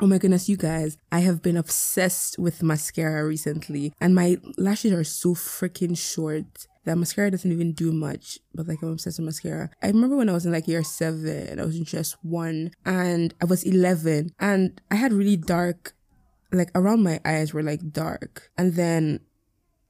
Oh my goodness, you guys, I have been obsessed with mascara recently and my lashes are so freaking short that mascara doesn't even do much, but like I'm obsessed with mascara. I remember when I was in like year seven, I was in just one and I was 11 and I had really dark, like around my eyes were like dark. And then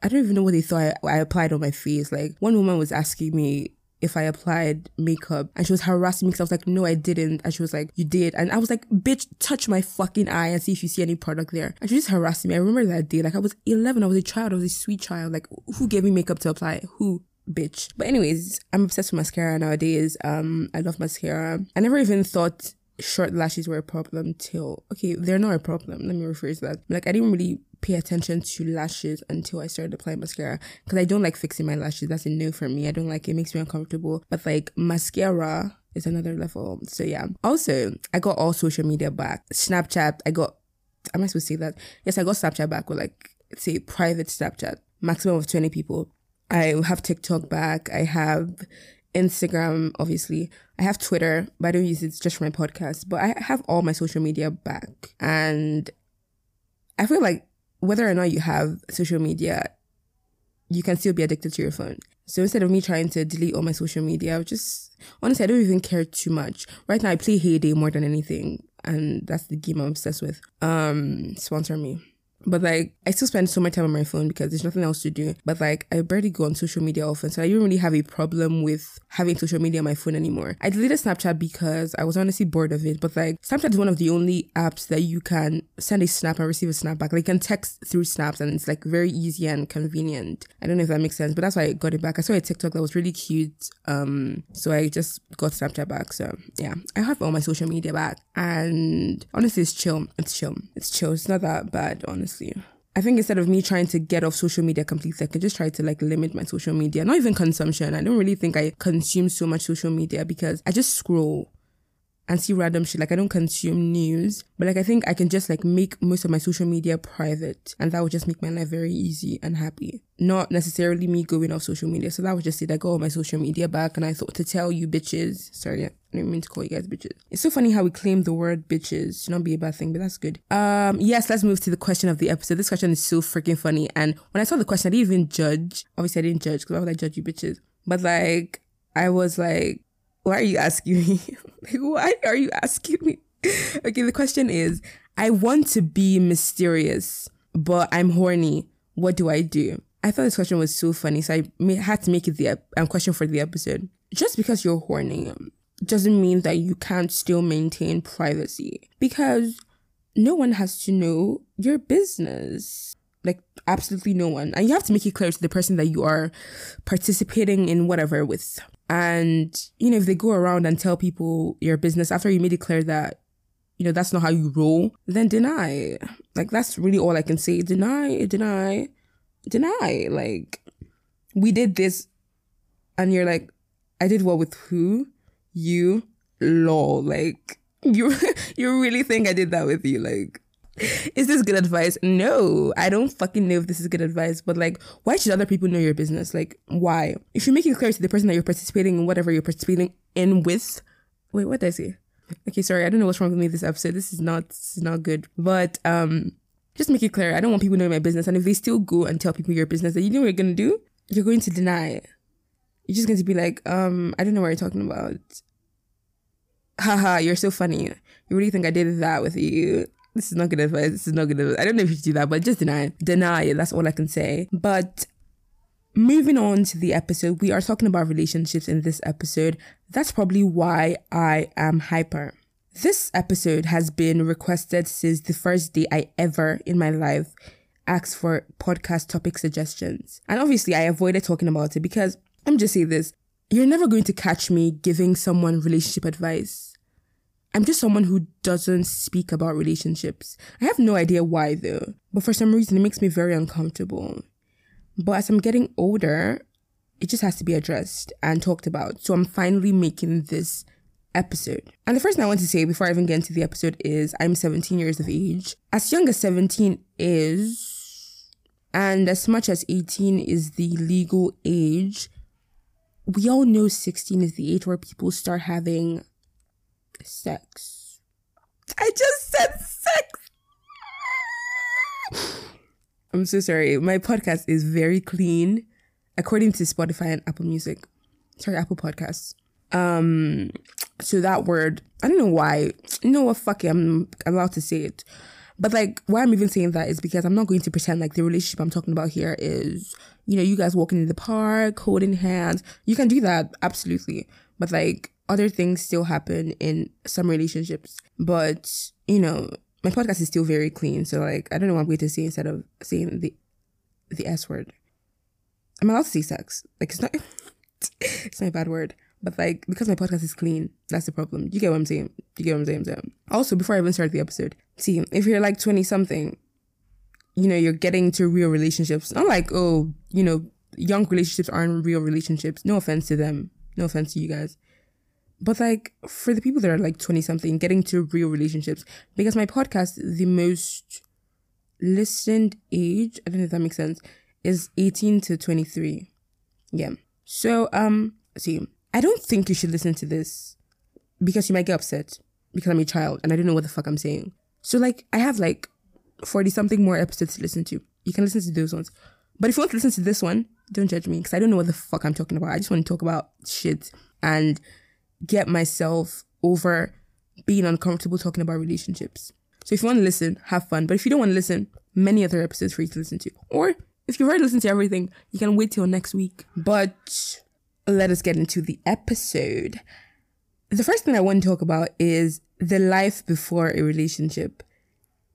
I don't even know what they thought I, I applied on my face. Like one woman was asking me, if I applied makeup and she was harassing me because I was like, no, I didn't. And she was like, you did. And I was like, bitch, touch my fucking eye and see if you see any product there. And she just harassing me. I remember that day. Like I was 11. I was a child. I was a sweet child. Like who gave me makeup to apply? Who? Bitch. But anyways, I'm obsessed with mascara nowadays. Um, I love mascara. I never even thought short lashes were a problem till okay they're not a problem let me rephrase that like i didn't really pay attention to lashes until I started applying mascara because I don't like fixing my lashes. That's a no for me. I don't like it. makes me uncomfortable. But like mascara is another level. So yeah. Also, I got all social media back. Snapchat, I got am I supposed to say that? Yes, I got Snapchat back with like say private Snapchat, maximum of 20 people. I have TikTok back. I have Instagram, obviously. I have Twitter, but I don't use it just for my podcast. But I have all my social media back. And I feel like whether or not you have social media, you can still be addicted to your phone. So instead of me trying to delete all my social media, I just honestly I don't even care too much. Right now I play Hay Day more than anything, and that's the game I'm obsessed with. Um, sponsor me. But like, I still spend so much time on my phone because there's nothing else to do. But like, I barely go on social media often. So I don't really have a problem with having social media on my phone anymore. I deleted Snapchat because I was honestly bored of it. But like, Snapchat is one of the only apps that you can send a snap and receive a snap back. Like, you can text through snaps and it's like very easy and convenient. I don't know if that makes sense, but that's why I got it back. I saw a TikTok that was really cute. Um, so I just got Snapchat back. So yeah, I have all my social media back. And honestly, it's chill. It's chill. It's chill. It's not that bad, honestly honestly. I think instead of me trying to get off social media completely, I can just try to like limit my social media. Not even consumption. I don't really think I consume so much social media because I just scroll and see random shit. Like I don't consume news, but like I think I can just like make most of my social media private and that would just make my life very easy and happy. Not necessarily me going off social media. So that would just say I got all my social media back and I thought to tell you bitches. Sorry, I didn't mean to call you guys bitches. It's so funny how we claim the word bitches. Should not be a bad thing, but that's good. Um, yes, let's move to the question of the episode. This question is so freaking funny. And when I saw the question, I didn't even judge. Obviously I didn't judge because why would I judge you bitches? But like, I was like, why are you asking me? why are you asking me? okay, the question is I want to be mysterious, but I'm horny. What do I do? I thought this question was so funny, so I had to make it the um, question for the episode. Just because you're horny doesn't mean that you can't still maintain privacy because no one has to know your business. Like, absolutely no one. And you have to make it clear to the person that you are participating in whatever with. And, you know, if they go around and tell people your business after you made it clear that, you know, that's not how you roll, then deny. Like, that's really all I can say. Deny, deny, deny. Like, we did this, and you're like, I did what with who? You? Lol. Like, you, you really think I did that with you? Like, is this good advice? No, I don't fucking know if this is good advice, but like, why should other people know your business? Like, why? If you're making clear to the person that you're participating in whatever you're participating in with, wait, what did I say? Okay, sorry, I don't know what's wrong with me this episode. This is not, this is not good. But, um, just make it clear. I don't want people knowing my business. And if they still go and tell people your business that you know what you're to do, you're going to deny it. You're just going to be like, um, I don't know what you're talking about. Haha, you're so funny. You really think I did that with you? This is not good advice. This is not good advice. I don't know if you should do that, but just deny. Deny it. That's all I can say. But moving on to the episode, we are talking about relationships in this episode. That's probably why I am hyper. This episode has been requested since the first day I ever in my life asked for podcast topic suggestions. And obviously, I avoided talking about it because I'm just saying this you're never going to catch me giving someone relationship advice. I'm just someone who doesn't speak about relationships. I have no idea why though, but for some reason it makes me very uncomfortable. But as I'm getting older, it just has to be addressed and talked about. So I'm finally making this episode. And the first thing I want to say before I even get into the episode is I'm 17 years of age. As young as 17 is, and as much as 18 is the legal age, we all know 16 is the age where people start having sex. I just said sex. I'm so sorry. My podcast is very clean, according to Spotify and Apple Music. Sorry, Apple Podcasts. Um, so that word, I don't know why. You know what? Fuck it. I'm, I'm allowed to say it. But like, why I'm even saying that is because I'm not going to pretend like the relationship I'm talking about here is, you know, you guys walking in the park, holding hands. You can do that, absolutely. But like, other things still happen in some relationships. But, you know, my podcast is still very clean. So like, I don't know what I'm going to say instead of saying the, the S word. I'm allowed to say sex. Like, it's not, it's not a bad word. But like, because my podcast is clean, that's the problem. You get what I'm saying? You get what I'm saying? So, also, before I even start the episode, see, if you're like 20 something, you know, you're getting to real relationships. Not like, oh, you know, young relationships aren't real relationships. No offense to them. No offense to you guys. But like, for the people that are like 20 something, getting to real relationships, because my podcast, the most listened age, I don't know if that makes sense, is 18 to 23. Yeah. So, um, see, I don't think you should listen to this because you might get upset because I'm a child and I don't know what the fuck I'm saying. So like I have like 40 something more episodes to listen to. You can listen to those ones. But if you want to listen to this one, don't judge me because I don't know what the fuck I'm talking about. I just want to talk about shit and get myself over being uncomfortable talking about relationships. So if you want to listen, have fun. But if you don't want to listen, many other episodes for you to listen to. Or if you've already listened to everything, you can wait till next week. But let us get into the episode. The first thing I want to talk about is the life before a relationship.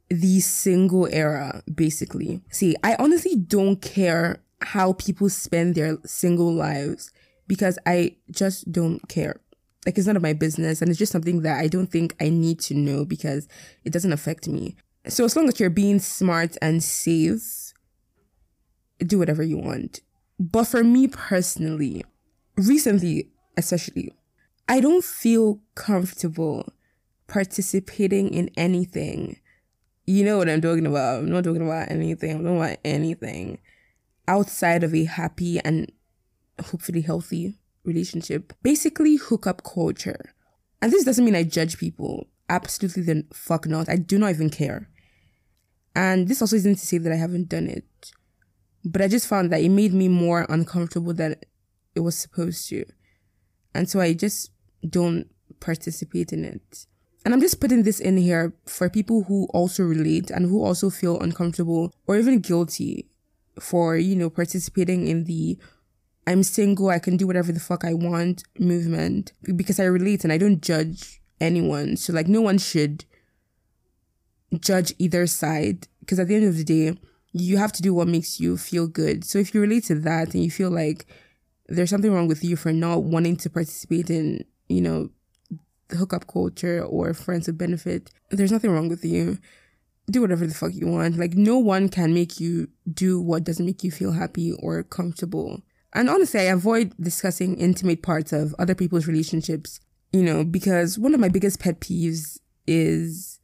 The single era, basically. See, I honestly don't care how people spend their single lives because I just don't care. Like, it's none of my business. And it's just something that I don't think I need to know because it doesn't affect me. So, as long as you're being smart and safe, do whatever you want. But for me personally, recently, especially, I don't feel comfortable participating in anything. You know what I'm talking about. I'm not talking about anything. I'm not about anything outside of a happy and hopefully healthy relationship. Basically, hookup culture. And this doesn't mean I judge people. Absolutely, the fuck not. I do not even care. And this also isn't to say that I haven't done it. But I just found that it made me more uncomfortable than it was supposed to. And so I just don't participate in it. And I'm just putting this in here for people who also relate and who also feel uncomfortable or even guilty for, you know, participating in the I'm single, I can do whatever the fuck I want movement because I relate and I don't judge anyone. So, like, no one should judge either side because at the end of the day, you have to do what makes you feel good. So, if you relate to that and you feel like there's something wrong with you for not wanting to participate in, you know, the hookup culture or friends with benefit. There's nothing wrong with you. Do whatever the fuck you want. Like, no one can make you do what doesn't make you feel happy or comfortable. And honestly, I avoid discussing intimate parts of other people's relationships, you know, because one of my biggest pet peeves is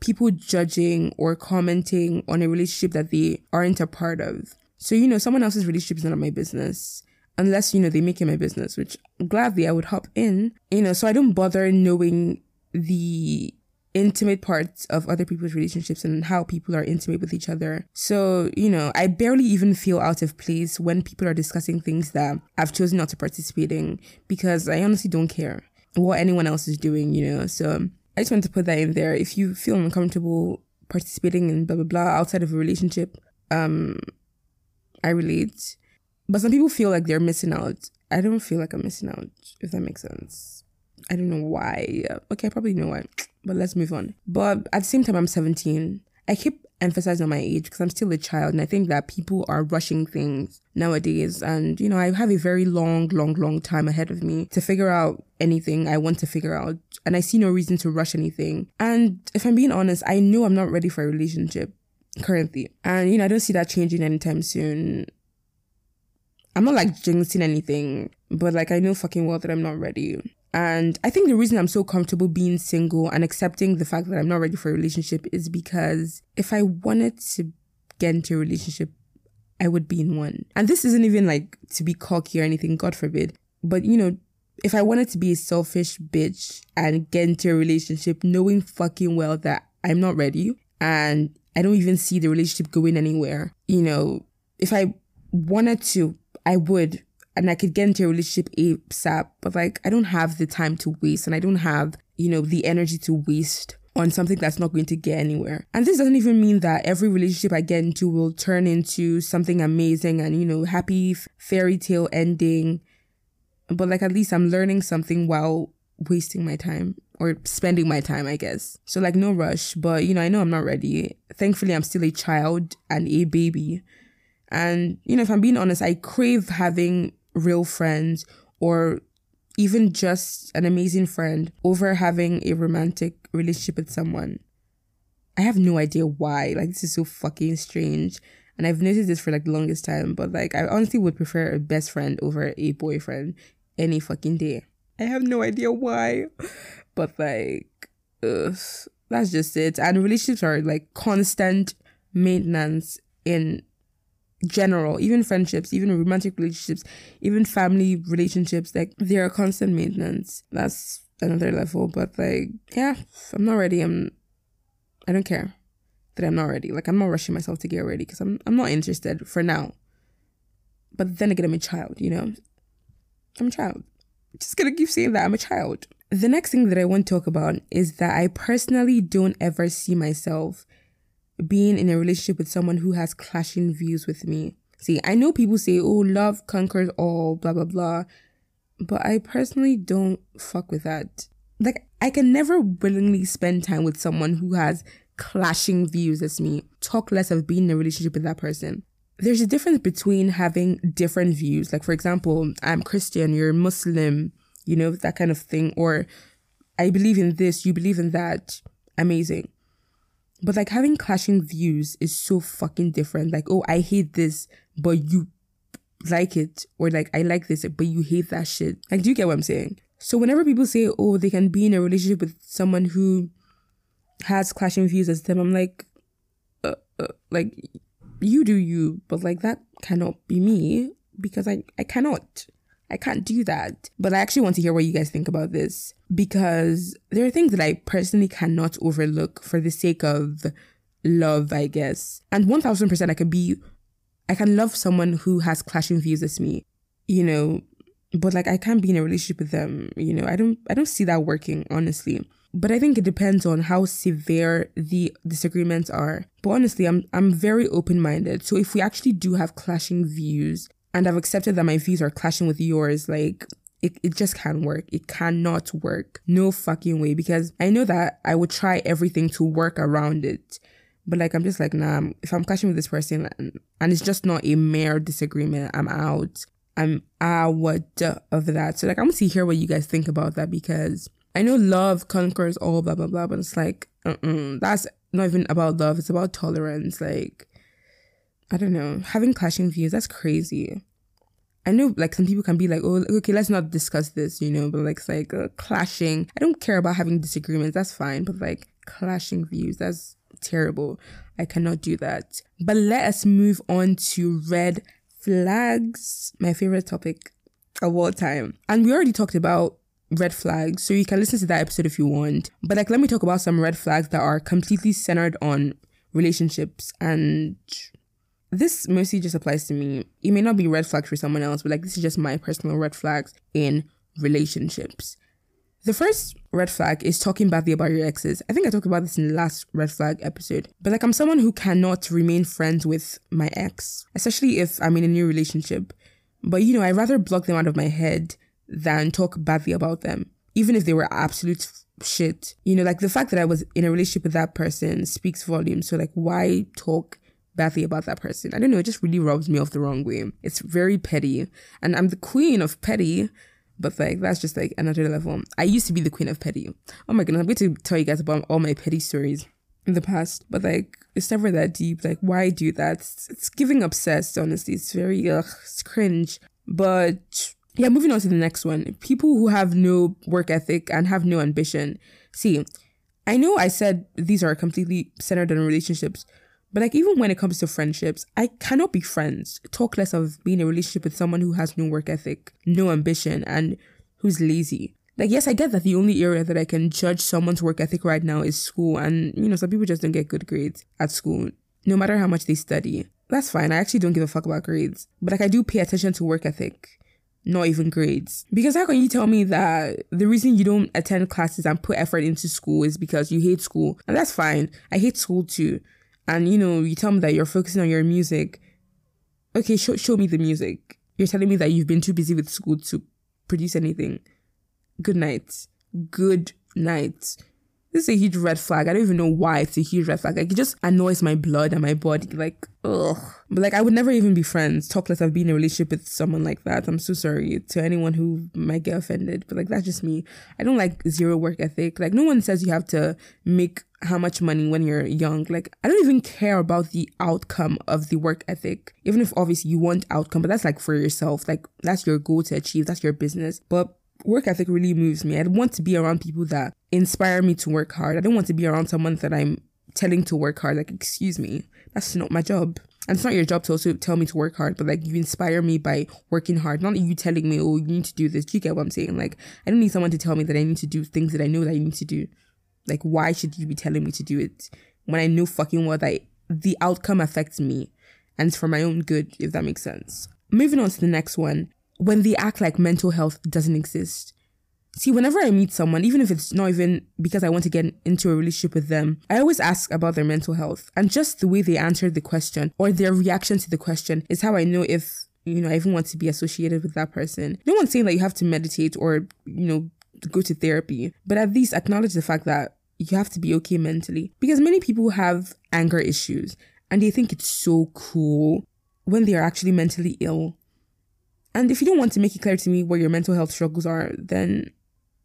people judging or commenting on a relationship that they aren't a part of. So, you know, someone else's relationship is of my business unless, you know, they make it my business, which gladly I would hop in, you know, so I don't bother knowing the intimate parts of other people's relationships and how people are intimate with each other. So, you know, I barely even feel out of place when people are discussing things that I've chosen not to participate in because I honestly don't care what anyone else is doing, you know. So I just want to put that in there. If you feel uncomfortable participating in blah blah blah outside of a relationship, um I relate. But some people feel like they're missing out. I don't feel like I'm missing out, if that makes sense. I don't know why. Okay, I probably know why, but let's move on. But at the same time, I'm 17. I keep emphasizing on my age because I'm still a child, and I think that people are rushing things nowadays. And, you know, I have a very long, long, long time ahead of me to figure out anything I want to figure out. And I see no reason to rush anything. And if I'm being honest, I know I'm not ready for a relationship currently. And, you know, I don't see that changing anytime soon. I'm not like jinxing anything, but like I know fucking well that I'm not ready. And I think the reason I'm so comfortable being single and accepting the fact that I'm not ready for a relationship is because if I wanted to get into a relationship, I would be in one. And this isn't even like to be cocky or anything, God forbid. But you know, if I wanted to be a selfish bitch and get into a relationship knowing fucking well that I'm not ready and I don't even see the relationship going anywhere. You know, if I wanted to, I would, and I could get into a relationship ASAP, but like I don't have the time to waste and I don't have, you know, the energy to waste on something that's not going to get anywhere. And this doesn't even mean that every relationship I get into will turn into something amazing and, you know, happy fairy tale ending. But like at least I'm learning something while wasting my time or spending my time, I guess. So like no rush, but you know, I know I'm not ready. Thankfully, I'm still a child and a baby. And you know, if I'm being honest, I crave having real friends or even just an amazing friend over having a romantic relationship with someone. I have no idea why. Like this is so fucking strange. And I've noticed this for like the longest time, but like I honestly would prefer a best friend over a boyfriend any fucking day. I have no idea why. But like ugh, that's just it. And relationships are like constant maintenance in general, even friendships, even romantic relationships, even family relationships, like they're a constant maintenance. That's another level. But like, yeah, I'm not ready. I'm I don't care that I'm not ready. Like I'm not rushing myself to get ready because I'm I'm not interested for now. But then again, I'm a child, you know? I'm a child. just gonna keep saying that I'm a child. The next thing that I want to talk about is that I personally don't ever see myself being in a relationship with someone who has clashing views with me. See, I know people say, oh, love conquers all, blah, blah, blah. But I personally don't fuck with that. Like, I can never willingly spend time with someone who has clashing views as me, talk less of being in a relationship with that person. There's a difference between having different views. Like, for example, I'm Christian, you're Muslim, you know, that kind of thing. Or I believe in this, you believe in that. Amazing. But like having clashing views is so fucking different. Like, oh, I hate this, but you like it. Or like, I like this, but you hate that shit. Like, do you get what I'm saying? So whenever people say, oh, they can be in a relationship with someone who has clashing views as them, I'm like, uh, uh, like, you do you, but like that cannot be me because I, I cannot. I can't do that. But I actually want to hear what you guys think about this because there are things that I personally cannot overlook for the sake of love, I guess. And 1000% I can be, I can love someone who has clashing views as me, you know, but like I can't be in a relationship with them, you know, I don't, I don't see that working, honestly. But I think it depends on how severe the disagreements are. But honestly, I'm I'm very open-minded. So if we actually do have clashing views, and I've accepted that my views are clashing with yours. Like, it, it just can't work. It cannot work. No fucking way. Because I know that I would try everything to work around it. But like, I'm just like, nah, if I'm clashing with this person and, it's just not a mere disagreement, I'm out. I'm out of that. So like, I want to hear what you guys think about that because I know love conquers all, blah, blah, blah. But it's like, that's not even about love. It's about tolerance. Like, I don't know, having clashing views, that's crazy. I know like some people can be like, oh, okay, let's not discuss this, you know, but like it's like uh, clashing. I don't care about having disagreements, that's fine, but like clashing views, that's terrible. I cannot do that. But let us move on to red flags, my favorite topic of all time. And we already talked about red flags, so you can listen to that episode if you want. But like, let me talk about some red flags that are completely centered on relationships and this mostly just applies to me. It may not be red flags for someone else, but like this is just my personal red flags in relationships. The first red flag is talking badly about your exes. I think I talked about this in the last red flag episode. But like I'm someone who cannot remain friends with my ex, especially if I'm in a new relationship. But you know, I'd rather block them out of my head than talk badly about them, even if they were absolute shit. You know, like the fact that I was in a relationship with that person speaks volumes. So like why talk badly about that person. I don't know, it just really rubs me off the wrong way. It's very petty. And I'm the queen of petty, but like that's just like another level. I used to be the queen of petty. Oh my goodness, I'm going to tell you guys about all my petty stories in the past. But like it's never that deep. Like why do that? It's, it's giving obsessed, honestly. It's very ugh, it's cringe. But yeah, moving on to the next one. People who have no work ethic and have no ambition. See, I know I said these are completely centered on relationships, but like even when it comes to friendships, I cannot be friends. Talk less of being in a relationship with someone who has no work ethic, no ambition, and who's lazy. Like, yes, I get that the only area that I can judge someone's work ethic right now is school. And, you know, some people just don't get good grades at school, no matter how much they study. That's fine. I actually don't give a fuck about grades. But, like, I do pay attention to work ethic, not even grades. Because how can you tell me that the reason you don't attend classes and put effort into school is because you hate school? And that's fine. I hate school too. And, you know, you tell me that you're focusing on your music. Okay, show, show me the music. You're telling me that you've been too busy with school to produce anything good night. Good night. This is a huge red flag. I don't even know why it's a huge red flag. Like it just annoys my blood and my body. Like, ugh. But like I would never even be friends. Talk less of being in a relationship with someone like that. I'm so sorry to anyone who might get offended. But like that's just me. I don't like zero work ethic. Like no one says you have to make how much money when you're young. Like I don't even care about the outcome of the work ethic. Even if obviously you want outcome, but that's like for yourself. Like that's your goal to achieve. That's your business. But work ethic really moves me. I want to be around people that inspire me to work hard. I don't want to be around someone that I'm telling to work hard. Like, excuse me, that's not my job. And it's not your job to also tell me to work hard, but like you inspire me by working hard. Not you telling me, oh, you need to do this. Do you get what I'm saying? Like, I don't need someone to tell me that I need to do things that I know that I need to do. Like, why should you be telling me to do it when I know fucking well that the outcome affects me and it's for my own good, if that makes sense. Moving on to the next one when they act like mental health doesn't exist. See, whenever I meet someone, even if it's not even because I want to get into a relationship with them, I always ask about their mental health. And just the way they answer the question or their reaction to the question is how I know if, you know, I even want to be associated with that person. No one's saying that you have to meditate or, you know, go to therapy, but at least acknowledge the fact that you have to be okay mentally. Because many people have anger issues and they think it's so cool when they are actually mentally ill and if you don't want to make it clear to me where your mental health struggles are, then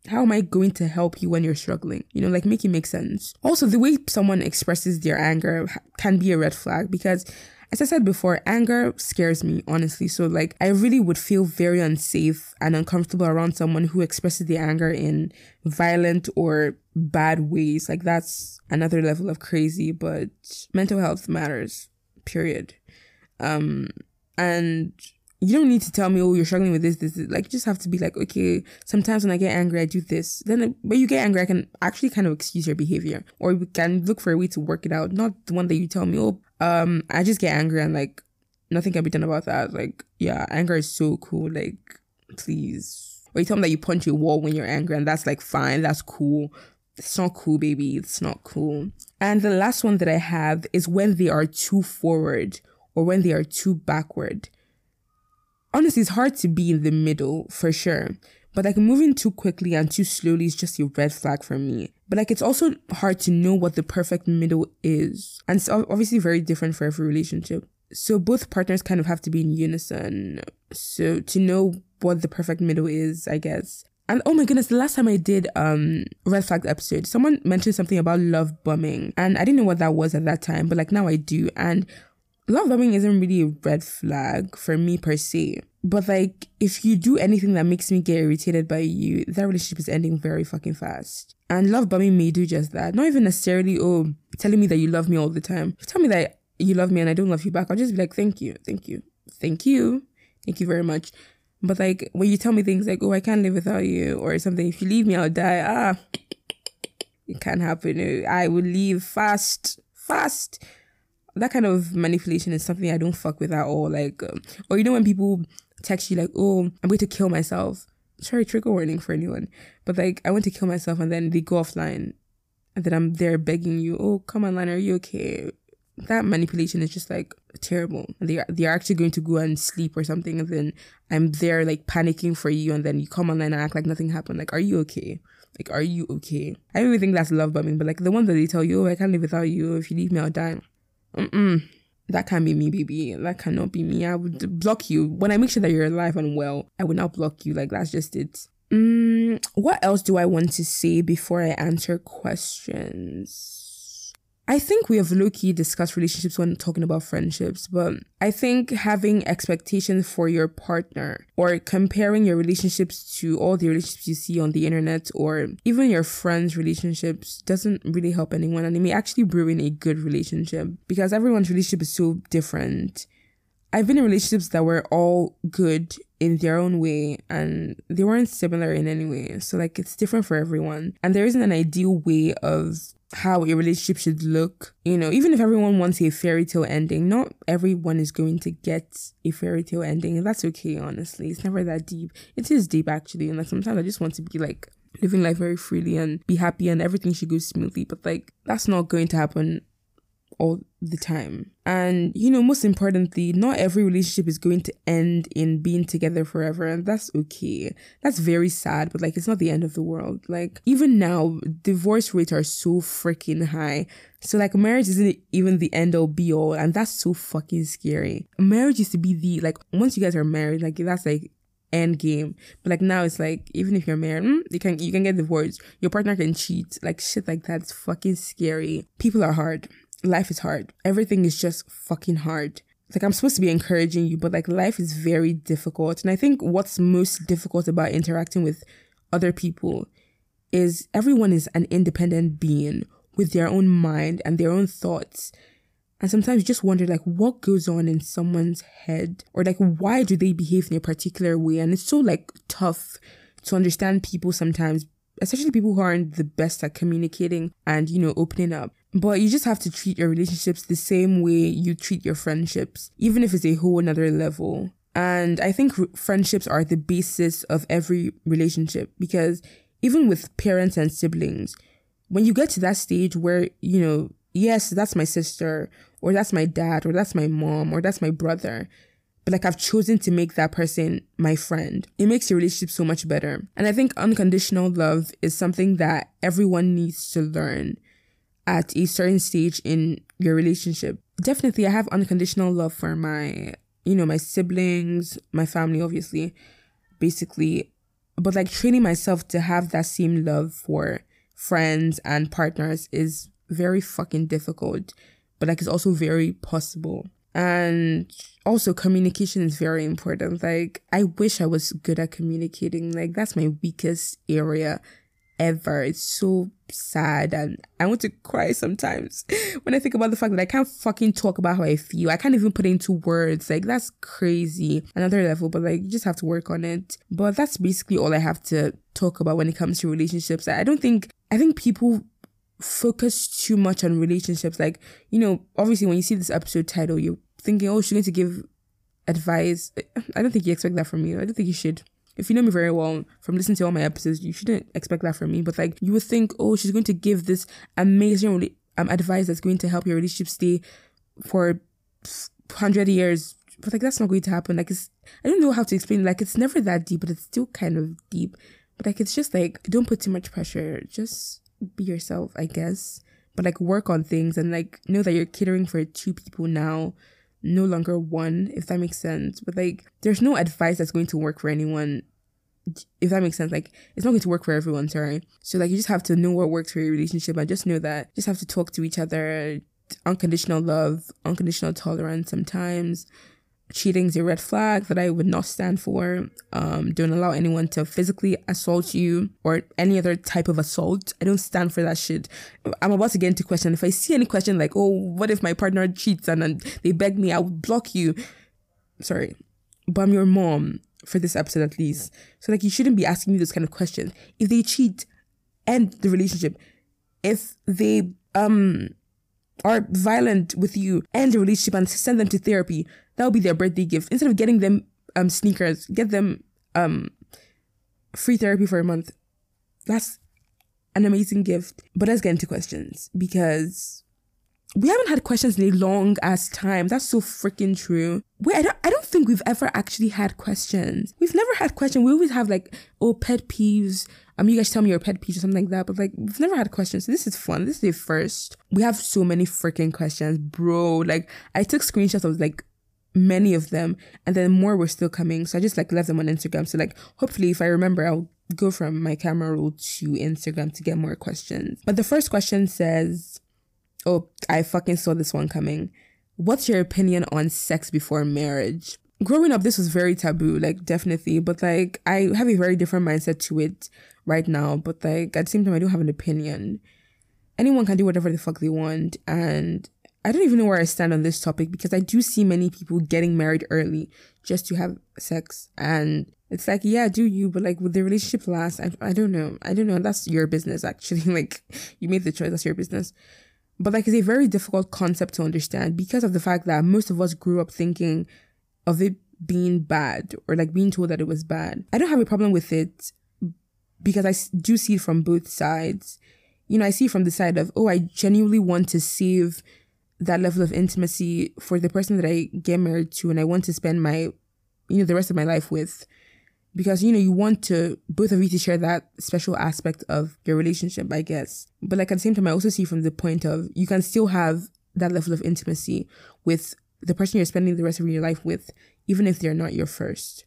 how am I going to help you when you're struggling? You know, like make it make sense. Also, the way someone expresses their anger can be a red flag because as I said before, anger scares me, honestly. So, like, I really would feel very unsafe and uncomfortable around someone who expresses their anger in violent or bad ways. Like, that's another level of crazy, but mental health matters, period. Um, and you don't need to tell me, oh, you're struggling with this, this, this. Like, you just have to be like, okay, sometimes when I get angry, I do this. Then, when you get angry, I can actually kind of excuse your behavior, or we can look for a way to work it out. Not the one that you tell me, oh, um, I just get angry and like nothing can be done about that. Like, yeah, anger is so cool. Like, please. Or you tell me that you punch a wall when you're angry, and that's like fine, that's cool. It's not cool, baby. It's not cool. And the last one that I have is when they are too forward or when they are too backward honestly, it's hard to be in the middle for sure. But like moving too quickly and too slowly is just a red flag for me. But like it's also hard to know what the perfect middle is. And it's obviously very different for every relationship. So both partners kind of have to be in unison. So to know what the perfect middle is, I guess. And oh my goodness, the last time I did um red flag episode, someone mentioned something about love bombing. And I didn't know what that was at that time, but like now I do. And love bombing isn't really a red flag for me per se. But like, if you do anything that makes me get irritated by you, that relationship is ending very fucking fast. And love bombing may do just that. Not even necessarily, oh, telling me that you love me all the time. If you tell me that you love me and I don't love you back, I'll just be like, thank you, thank you, thank you, thank you very much. But like, when you tell me things like, oh, I can't live without you, or something, if you leave me, I'll die, ah, it can't happen. I will leave fast, fast that kind of manipulation is something I don't fuck with at all. Like, um, or you know when people text you like, "Oh, I'm going to kill myself." Sorry, trigger warning for anyone. But like, I want to kill myself, and then they go offline, and then I'm there begging you, "Oh, come online, are you okay?" That manipulation is just like terrible. They are they are actually going to go and sleep or something, and then I'm there like panicking for you, and then you come online and act like nothing happened. Like, are you okay? Like, are you okay? I don't even think that's love bombing, but like the one that they tell you, "Oh, I can't live without you. If you leave me, I'll die." Mm-mm. That can't be me, baby. That cannot be me. I would block you. When I make sure that you're alive and well, I would not block you. Like, that's just it. Mm, what else do I want to say before I answer questions? I think we have low key discussed relationships when talking about friendships, but I think having expectations for your partner or comparing your relationships to all the relationships you see on the internet or even your friends' relationships doesn't really help anyone and it may actually ruin a good relationship because everyone's relationship is so different. I've been in relationships that were all good in their own way and they weren't similar in any way. So like it's different for everyone. And there isn't an ideal way of how a relationship should look. You know, even if everyone wants a fairy tale ending, not everyone is going to get a fairy tale ending. And that's okay, honestly. It's never that deep. It is deep actually. And like sometimes I just want to be like living life very freely and be happy and everything should go smoothly. But like that's not going to happen all the time. And, you know, most importantly, not every relationship is going to end in being together forever. And that's okay. That's very sad, but like, it's not the end of the world. Like, even now, divorce rates are so freaking high. So, like, marriage isn't even the end all be all. And that's so fucking scary. Marriage used to be the, like, once you guys are married, like, that's like, end game. But like now it's like even if you're married, mm, you can you can get divorced. Your partner can cheat. Like shit like that's fucking scary. People are hard life is hard. Everything is just fucking hard. Like I'm supposed to be encouraging you, but like life is very difficult. And I think what's most difficult about interacting with other people is everyone is an independent being with their own mind and their own thoughts. And sometimes you just wonder like what goes on in someone's head or like why do they behave in a particular way? And it's so like tough to understand people sometimes, especially people who aren't the best at communicating and, you know, opening up. But you just have to treat your relationships the same way you treat your friendships, even if it's a whole another level. And I think r- friendships are the basis of every relationship because even with parents and siblings, when you get to that stage where, you know, yes, that's my sister, or that's my dad, or that's my mom, or that's my brother, but like I've chosen to make that person my friend. It makes your relationship so much better. And I think unconditional love is something that everyone needs to learn at a certain stage in your relationship. Definitely, I have unconditional love for my, you know, my siblings, my family, obviously, basically. But like training myself to have that same love for friends and partners is very fucking difficult, but like it's also very possible. And also, communication is very important. Like, I wish I was good at communicating. Like, that's my weakest area ever. It's so sad and I want to cry sometimes when I think about the fact that I can't fucking talk about how I feel. I can't even put into words. Like that's crazy. Another level, but like you just have to work on it. But that's basically all I have to talk about when it comes to relationships. I don't think I think people focus too much on relationships. Like, you know, obviously when you see this episode title, you're thinking, oh, she's going to give advice. I don't think you expect that from me. I don't think you should if you know me very well from listening to all my episodes, you shouldn't expect that from me. But like you would think, oh, she's going to give this amazing um, advice that's going to help your relationship stay for hundred years. But like that's not going to happen. Like it's I don't know how to explain. Like it's never that deep, but it's still kind of deep. But like it's just like don't put too much pressure. Just be yourself, I guess. But like work on things and like know that you're catering for two people now no longer one, if that makes sense. But like, there's no advice that's going to work for anyone, if that makes sense. Like, it's not going to work for everyone, sorry. So like, you just have to know what works for your relationship and just know that. Just have to talk to each other. Unconditional love, unconditional tolerance sometimes cheating is a red flag that I would not stand for. Um, don't allow anyone to physically assault you or any other type of assault. I don't stand for that shit. I'm about to get into question. If I see any question like, oh, what if my partner cheats and, and they beg me, I will block you. Sorry, but I'm your mom for this episode at least. So like, you shouldn't be asking me those kind of questions. If they cheat, end the relationship. If they um are violent with you, end the relationship and send them to therapy that will be their birthday gift. Instead of getting them um sneakers, get them um free therapy for a month. That's an amazing gift. But let's get into questions because we haven't had questions in a long ass time. That's so freaking true. Wait, I don't, I don't think we've ever actually had questions. We've never had questions. We always have like, oh, pet peeves. Um, you guys tell me your pet peeves or something like that. But like, we've never had questions. So this is fun. This is the first. We have so many freaking questions, bro. Like, I took screenshots of like many of them and then more were still coming. So i just like left them on instagram. So like hopefully if i remember i'll go from my camera roll to instagram to get more questions. But the first question says oh i fucking saw this one coming. What's your opinion on sex before marriage? Growing up this was very taboo like definitely. But like i have a very different mindset to it right now. But like at the same time i don't have an opinion. Anyone can do whatever the fuck they want. And I don't even know where I stand on this topic because I do see many people getting married early just to have sex. And it's like, yeah, do you, but like, would the relationship last? I, I don't know. I don't know. That's your business, actually. like, you made the choice. That's your business. But like, it's a very difficult concept to understand because of the fact that most of us grew up thinking of it being bad or like being told that it was bad. I don't have a problem with it because I do see it from both sides. You know, I see from the side of, oh, I genuinely want to save that level of intimacy for the person that I get married to and I want to spend my, you know, the rest of my life with. Because, you know, you want to, both of you to share that special aspect of your relationship, I guess. But like at the same time, I also see from the point of you can still have that level of intimacy with the person you're spending the rest of your life with, even if they're not your first.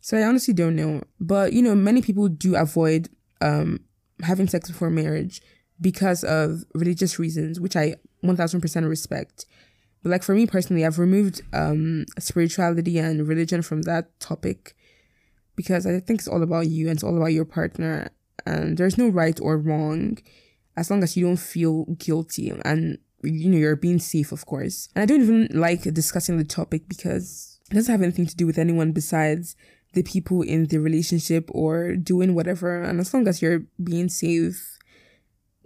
So I honestly don't know. But, you know, many people do avoid um, having sex before marriage because of religious reasons, which I 1000% respect. But like for me personally, I've removed um, spirituality and religion from that topic because I think it's all about you and it's all about your partner. And there's no right or wrong as long as you don't feel guilty and you know you're being safe, of course. And I don't even like discussing the topic because it doesn't have anything to do with anyone besides the people in the relationship or doing whatever. And as long as you're being safe,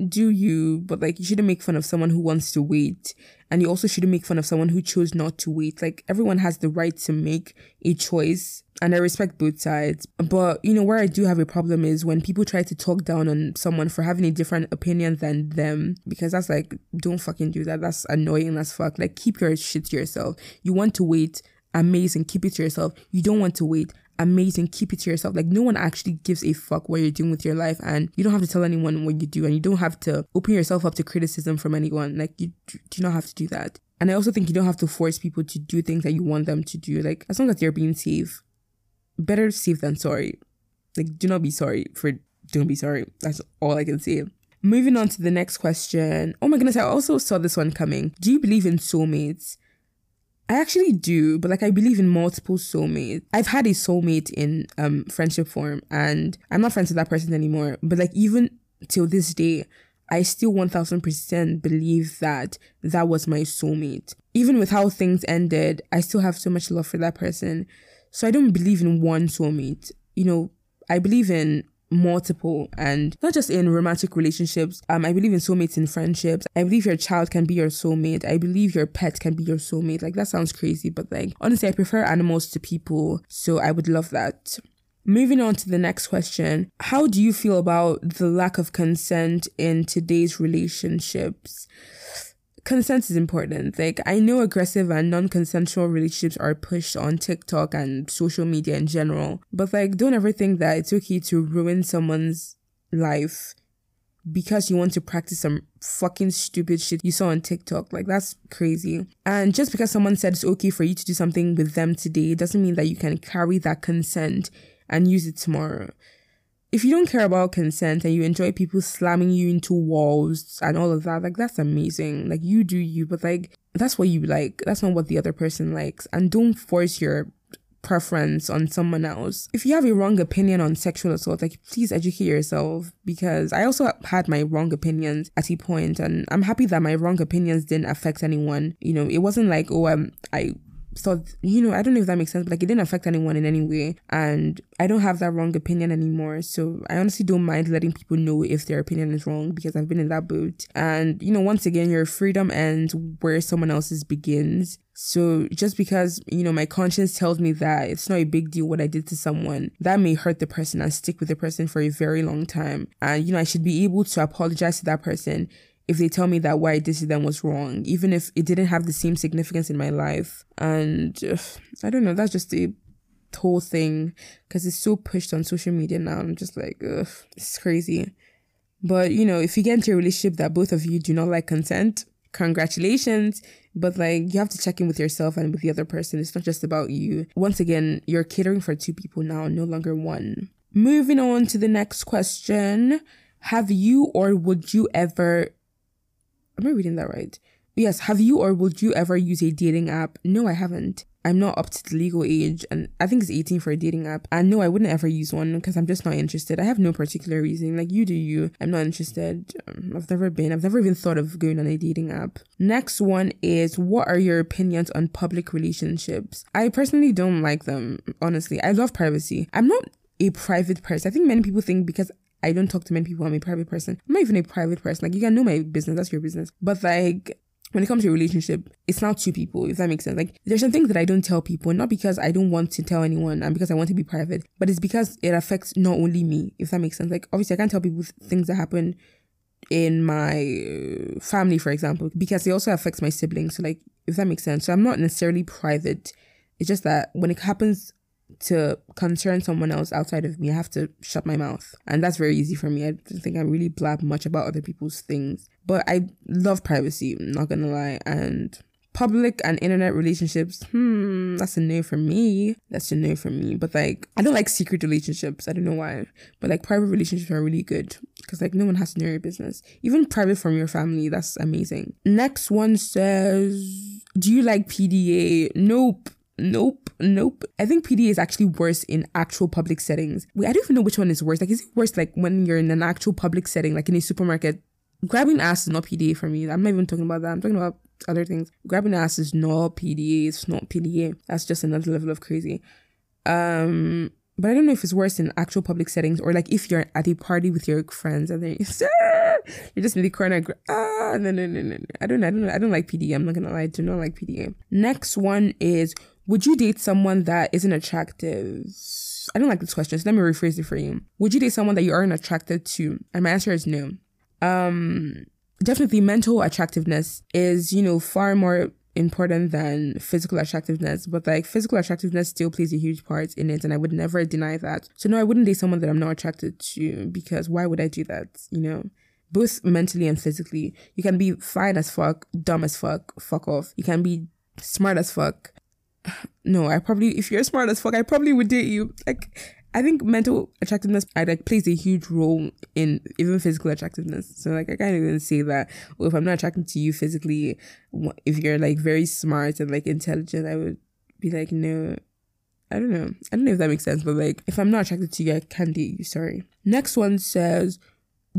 do you, but like you shouldn't make fun of someone who wants to wait. And you also shouldn't make fun of someone who chose not to wait. Like everyone has the right to make a choice. And I respect both sides. But you know, where I do have a problem is when people try to talk down on someone for having a different opinion than them. Because that's like, don't fucking do that. That's annoying as fuck. Like keep your shit to yourself. You want to wait amazing. Keep it to yourself. You don't want to wait amazing. Keep it to yourself. Like no one actually gives a fuck what you're doing with your life, and you don't have to tell anyone what you do, and you don't have to open yourself up to criticism from anyone. Like you do not have to do that. And I also think you don't have to force people to do things that you want them to do. Like as long as they're being safe, better safe than sorry. Like do not be sorry for don't be sorry. That's all I can say. Moving on to the next question. Oh my goodness, I also saw this one coming. Do you believe in soulmates? I actually do, but like I believe in multiple soulmates. I've had a soulmate in um friendship form and I'm not friends with that person anymore. But like even till this day, I still 1000% believe that that was my soulmate. Even with how things ended, I still have so much love for that person. So I don't believe in one soulmate. You know, I believe in multiple and not just in romantic relationships. Um, I believe in soulmates in friendships. I believe your child can be your soulmate. I believe your pet can be your soulmate. Like that sounds crazy, but like honestly, I prefer animals to people, so I would love that. Moving on to the next question. How do you feel about the lack of consent in today's relationships? Consent is important. Like I know aggressive and non-consensual relationships are pushed on TikTok and social media in general, but like don't ever think that it's okay to ruin someone's life because you want to practice some fucking stupid shit you saw on TikTok. Like that's crazy. And just because someone said it's okay for you to do something with them today doesn't mean that you can carry that consent and use it tomorrow if you don't care about consent and you enjoy people slamming you into walls and all of that, like that's amazing. Like you do you, but like that's what you like. That's not what the other person likes. And don't force your preference on someone else. If you have a wrong opinion on sexual assault, like please educate yourself because I also had my wrong opinions at a point and I'm happy that my wrong opinions didn't affect anyone. You know, it wasn't like, oh, um, I thought, you know, I don't know if that makes sense, but like it didn't affect anyone in any way. And I don't have that wrong opinion anymore. So I honestly don't mind letting people know if their opinion is wrong because I've been in that boat. And, you know, once again, your freedom ends where someone else's begins. So just because, you know, my conscience tells me that it's not a big deal what I did to someone, that may hurt the person and stick with the person for a very long time. And, you know, I should be able to apologize to that person if they tell me that what I did to them was wrong, even if it didn't have the same significance in my life. And uh, I don't know, that's just the whole thing because it's so pushed on social media now. I'm just like, ugh, it's crazy. But you know, if you get into a relationship that both of you do not like consent, congratulations. But like, you have to check in with yourself and with the other person. It's not just about you. Once again, you're catering for two people now, no longer one. Moving on to the next question. Have you or would you ever am I reading that right? Yes. Have you or would you ever use a dating app? No, I haven't. I'm not up to the legal age, and I think it's 18 for a dating app. And no, I wouldn't ever use one because I'm just not interested. I have no particular reason. Like you do, you. I'm not interested. Um, I've never been. I've never even thought of going on a dating app. Next one is what are your opinions on public relationships? I personally don't like them. Honestly, I love privacy. I'm not a private person. I think many people think because I don't talk to many people. I'm a private person. I'm not even a private person. Like you can know my business. That's your business. But like when it comes to a relationship, it's not two people, if that makes sense. Like, there's some things that I don't tell people, not because I don't want to tell anyone and because I want to be private, but it's because it affects not only me, if that makes sense. Like, obviously, I can't tell people things that happen in my uh, family, for example, because it also affects my siblings. So, like, if that makes sense. So, I'm not necessarily private. It's just that when it happens to concern someone else outside of me, I have to shut my mouth. And that's very easy for me. I don't think I really blab much about other people's things. But I love privacy, I'm not gonna lie. And public and internet relationships, hmm, that's a no for me. That's a no for me. But like, I don't like secret relationships. I don't know why. But like, private relationships are really good because like, no one has to know your business. Even private from your family, that's amazing. Next one says, Do you like PDA? Nope. Nope, nope. I think PD is actually worse in actual public settings. Wait, I don't even know which one is worse. Like, is it worse like when you're in an actual public setting, like in a supermarket? Grabbing ass is not PDA for me. I'm not even talking about that. I'm talking about other things. Grabbing ass is not PDA. It's not PDA. That's just another level of crazy. Um, but I don't know if it's worse in actual public settings or like if you're at a party with your friends and then you're just in the corner, ah, no, no, no, no. I don't, I don't, I don't like PDA. I'm not gonna lie, I do not like PDA. Next one is would you date someone that isn't attractive? I don't like this question, so let me rephrase it for you. Would you date someone that you aren't attracted to? And my answer is no. Um, definitely mental attractiveness is, you know, far more important than physical attractiveness, but like physical attractiveness still plays a huge part in it, and I would never deny that. So no, I wouldn't date someone that I'm not attracted to because why would I do that? You know, both mentally and physically. You can be fine as fuck, dumb as fuck, fuck off. You can be smart as fuck, no, I probably if you're smart as fuck, I probably would date you. Like I think mental attractiveness I like plays a huge role in even physical attractiveness. So like I can't even say that. Well, if I'm not attracted to you physically, if you're like very smart and like intelligent, I would be like no. I don't know. I don't know if that makes sense, but like if I'm not attracted to you, I can't date you. Sorry. Next one says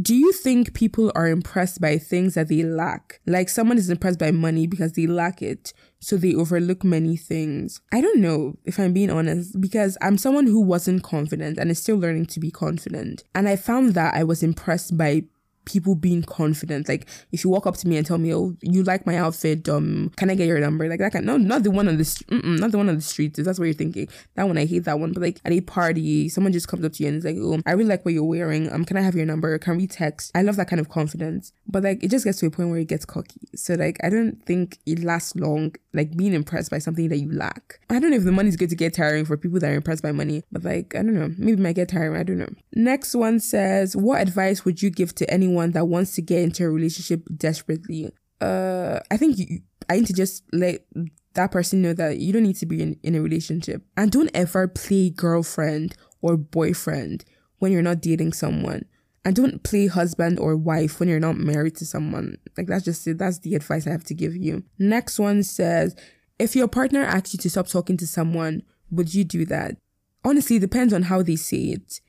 do you think people are impressed by things that they lack? Like someone is impressed by money because they lack it, so they overlook many things. I don't know if I'm being honest because I'm someone who wasn't confident and is still learning to be confident. And I found that I was impressed by people being confident. Like if you walk up to me and tell me, "Oh, you like my outfit? Um, can I get your number?" Like that kind. No, not the one on the not the one on the street. If that's what you're thinking. That one I hate that one. But like at a party, someone just comes up to you and is like, "Oh, I really like what you're wearing. Um, can I have your number? Can we text?" I love that kind of confidence. But like it just gets to a point where it gets cocky. So like I don't think it lasts long. Like being impressed by something that you lack. I don't know if the money's going to get tiring for people that are impressed by money. But like I don't know. Maybe it might get tiring. I don't know. Next one says, "What advice would you give to anyone?" Anyone that wants to get into a relationship desperately, uh, I think you, I need to just let that person know that you don't need to be in, in a relationship. And don't ever play girlfriend or boyfriend when you're not dating someone. And don't play husband or wife when you're not married to someone. Like that's just it. That's the advice I have to give you. Next one says, if your partner asks you to stop talking to someone, would you do that? Honestly, it depends on how they say it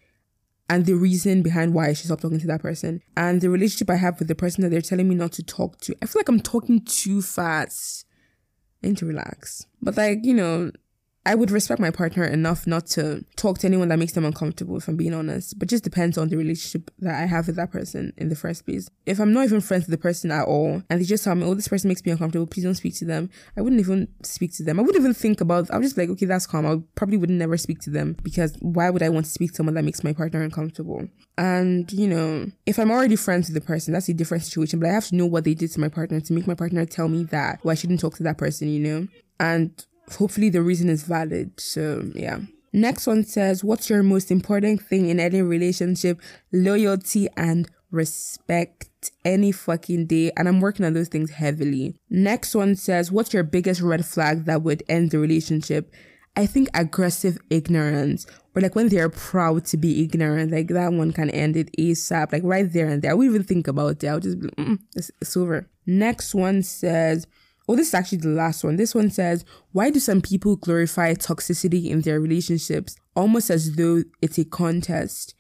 and the reason behind why I should stop talking to that person and the relationship I have with the person that they're telling me not to talk to. I feel like I'm talking too fast. I need to relax. But like, you know, I would respect my partner enough not to talk to anyone that makes them uncomfortable, if I'm being honest. But just depends on the relationship that I have with that person in the first place. If I'm not even friends with the person at all, and they just tell me, oh, this person makes me uncomfortable, please don't speak to them, I wouldn't even speak to them. I wouldn't even think about, I'm just like, okay, that's calm. I probably would never speak to them because why would I want to speak to someone that makes my partner uncomfortable? And, you know, if I'm already friends with the person, that's a different situation, but I have to know what they did to my partner to make my partner tell me that, well, I shouldn't talk to that person, you know? And hopefully the reason is valid. So yeah. Next one says, What's your most important thing in any relationship? Loyalty and respect any fucking day. And I'm working on those things heavily. Next one says, What's your biggest red flag that would end the relationship? I think aggressive ignorance or like when they're proud to be ignorant, like that one can end it ASAP, like right there and there. I wouldn't even think about it. I'll just be, mm, it's, it's over. Next one says, Oh, this is actually the last one. This one says, Why do some people glorify toxicity in their relationships almost as though it's a contest?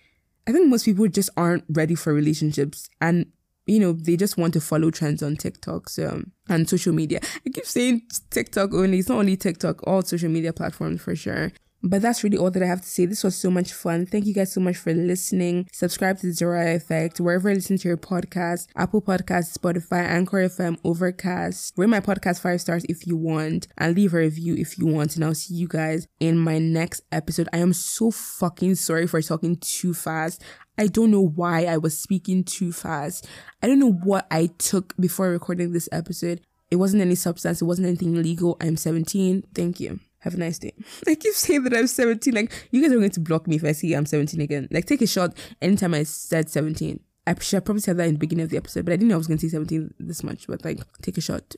I think most people just aren't ready for relationships and you know, they just want to follow trends on TikTok so, and social media. I keep saying TikTok only. It's not only TikTok, all social media platforms for sure. But that's really all that I have to say. This was so much fun. Thank you guys so much for listening. Subscribe to the Zora Effect wherever you listen to your podcast, Apple Podcasts, Spotify, Anchor FM, Overcast. Rate my podcast five stars if you want and leave a review if you want. And I'll see you guys in my next episode. I am so fucking sorry for talking too fast. I don't know why I was speaking too fast. I don't know what I took before recording this episode. It wasn't any substance. It wasn't anything illegal. I'm 17. Thank you. Have a nice day. I keep saying that I'm 17. Like, you guys are going to block me if I see I'm 17 again. Like, take a shot anytime I said 17. I should have probably said that in the beginning of the episode, but I didn't know I was going to say 17 this much. But, like, take a shot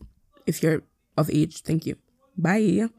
if you're of age. Thank you. Bye.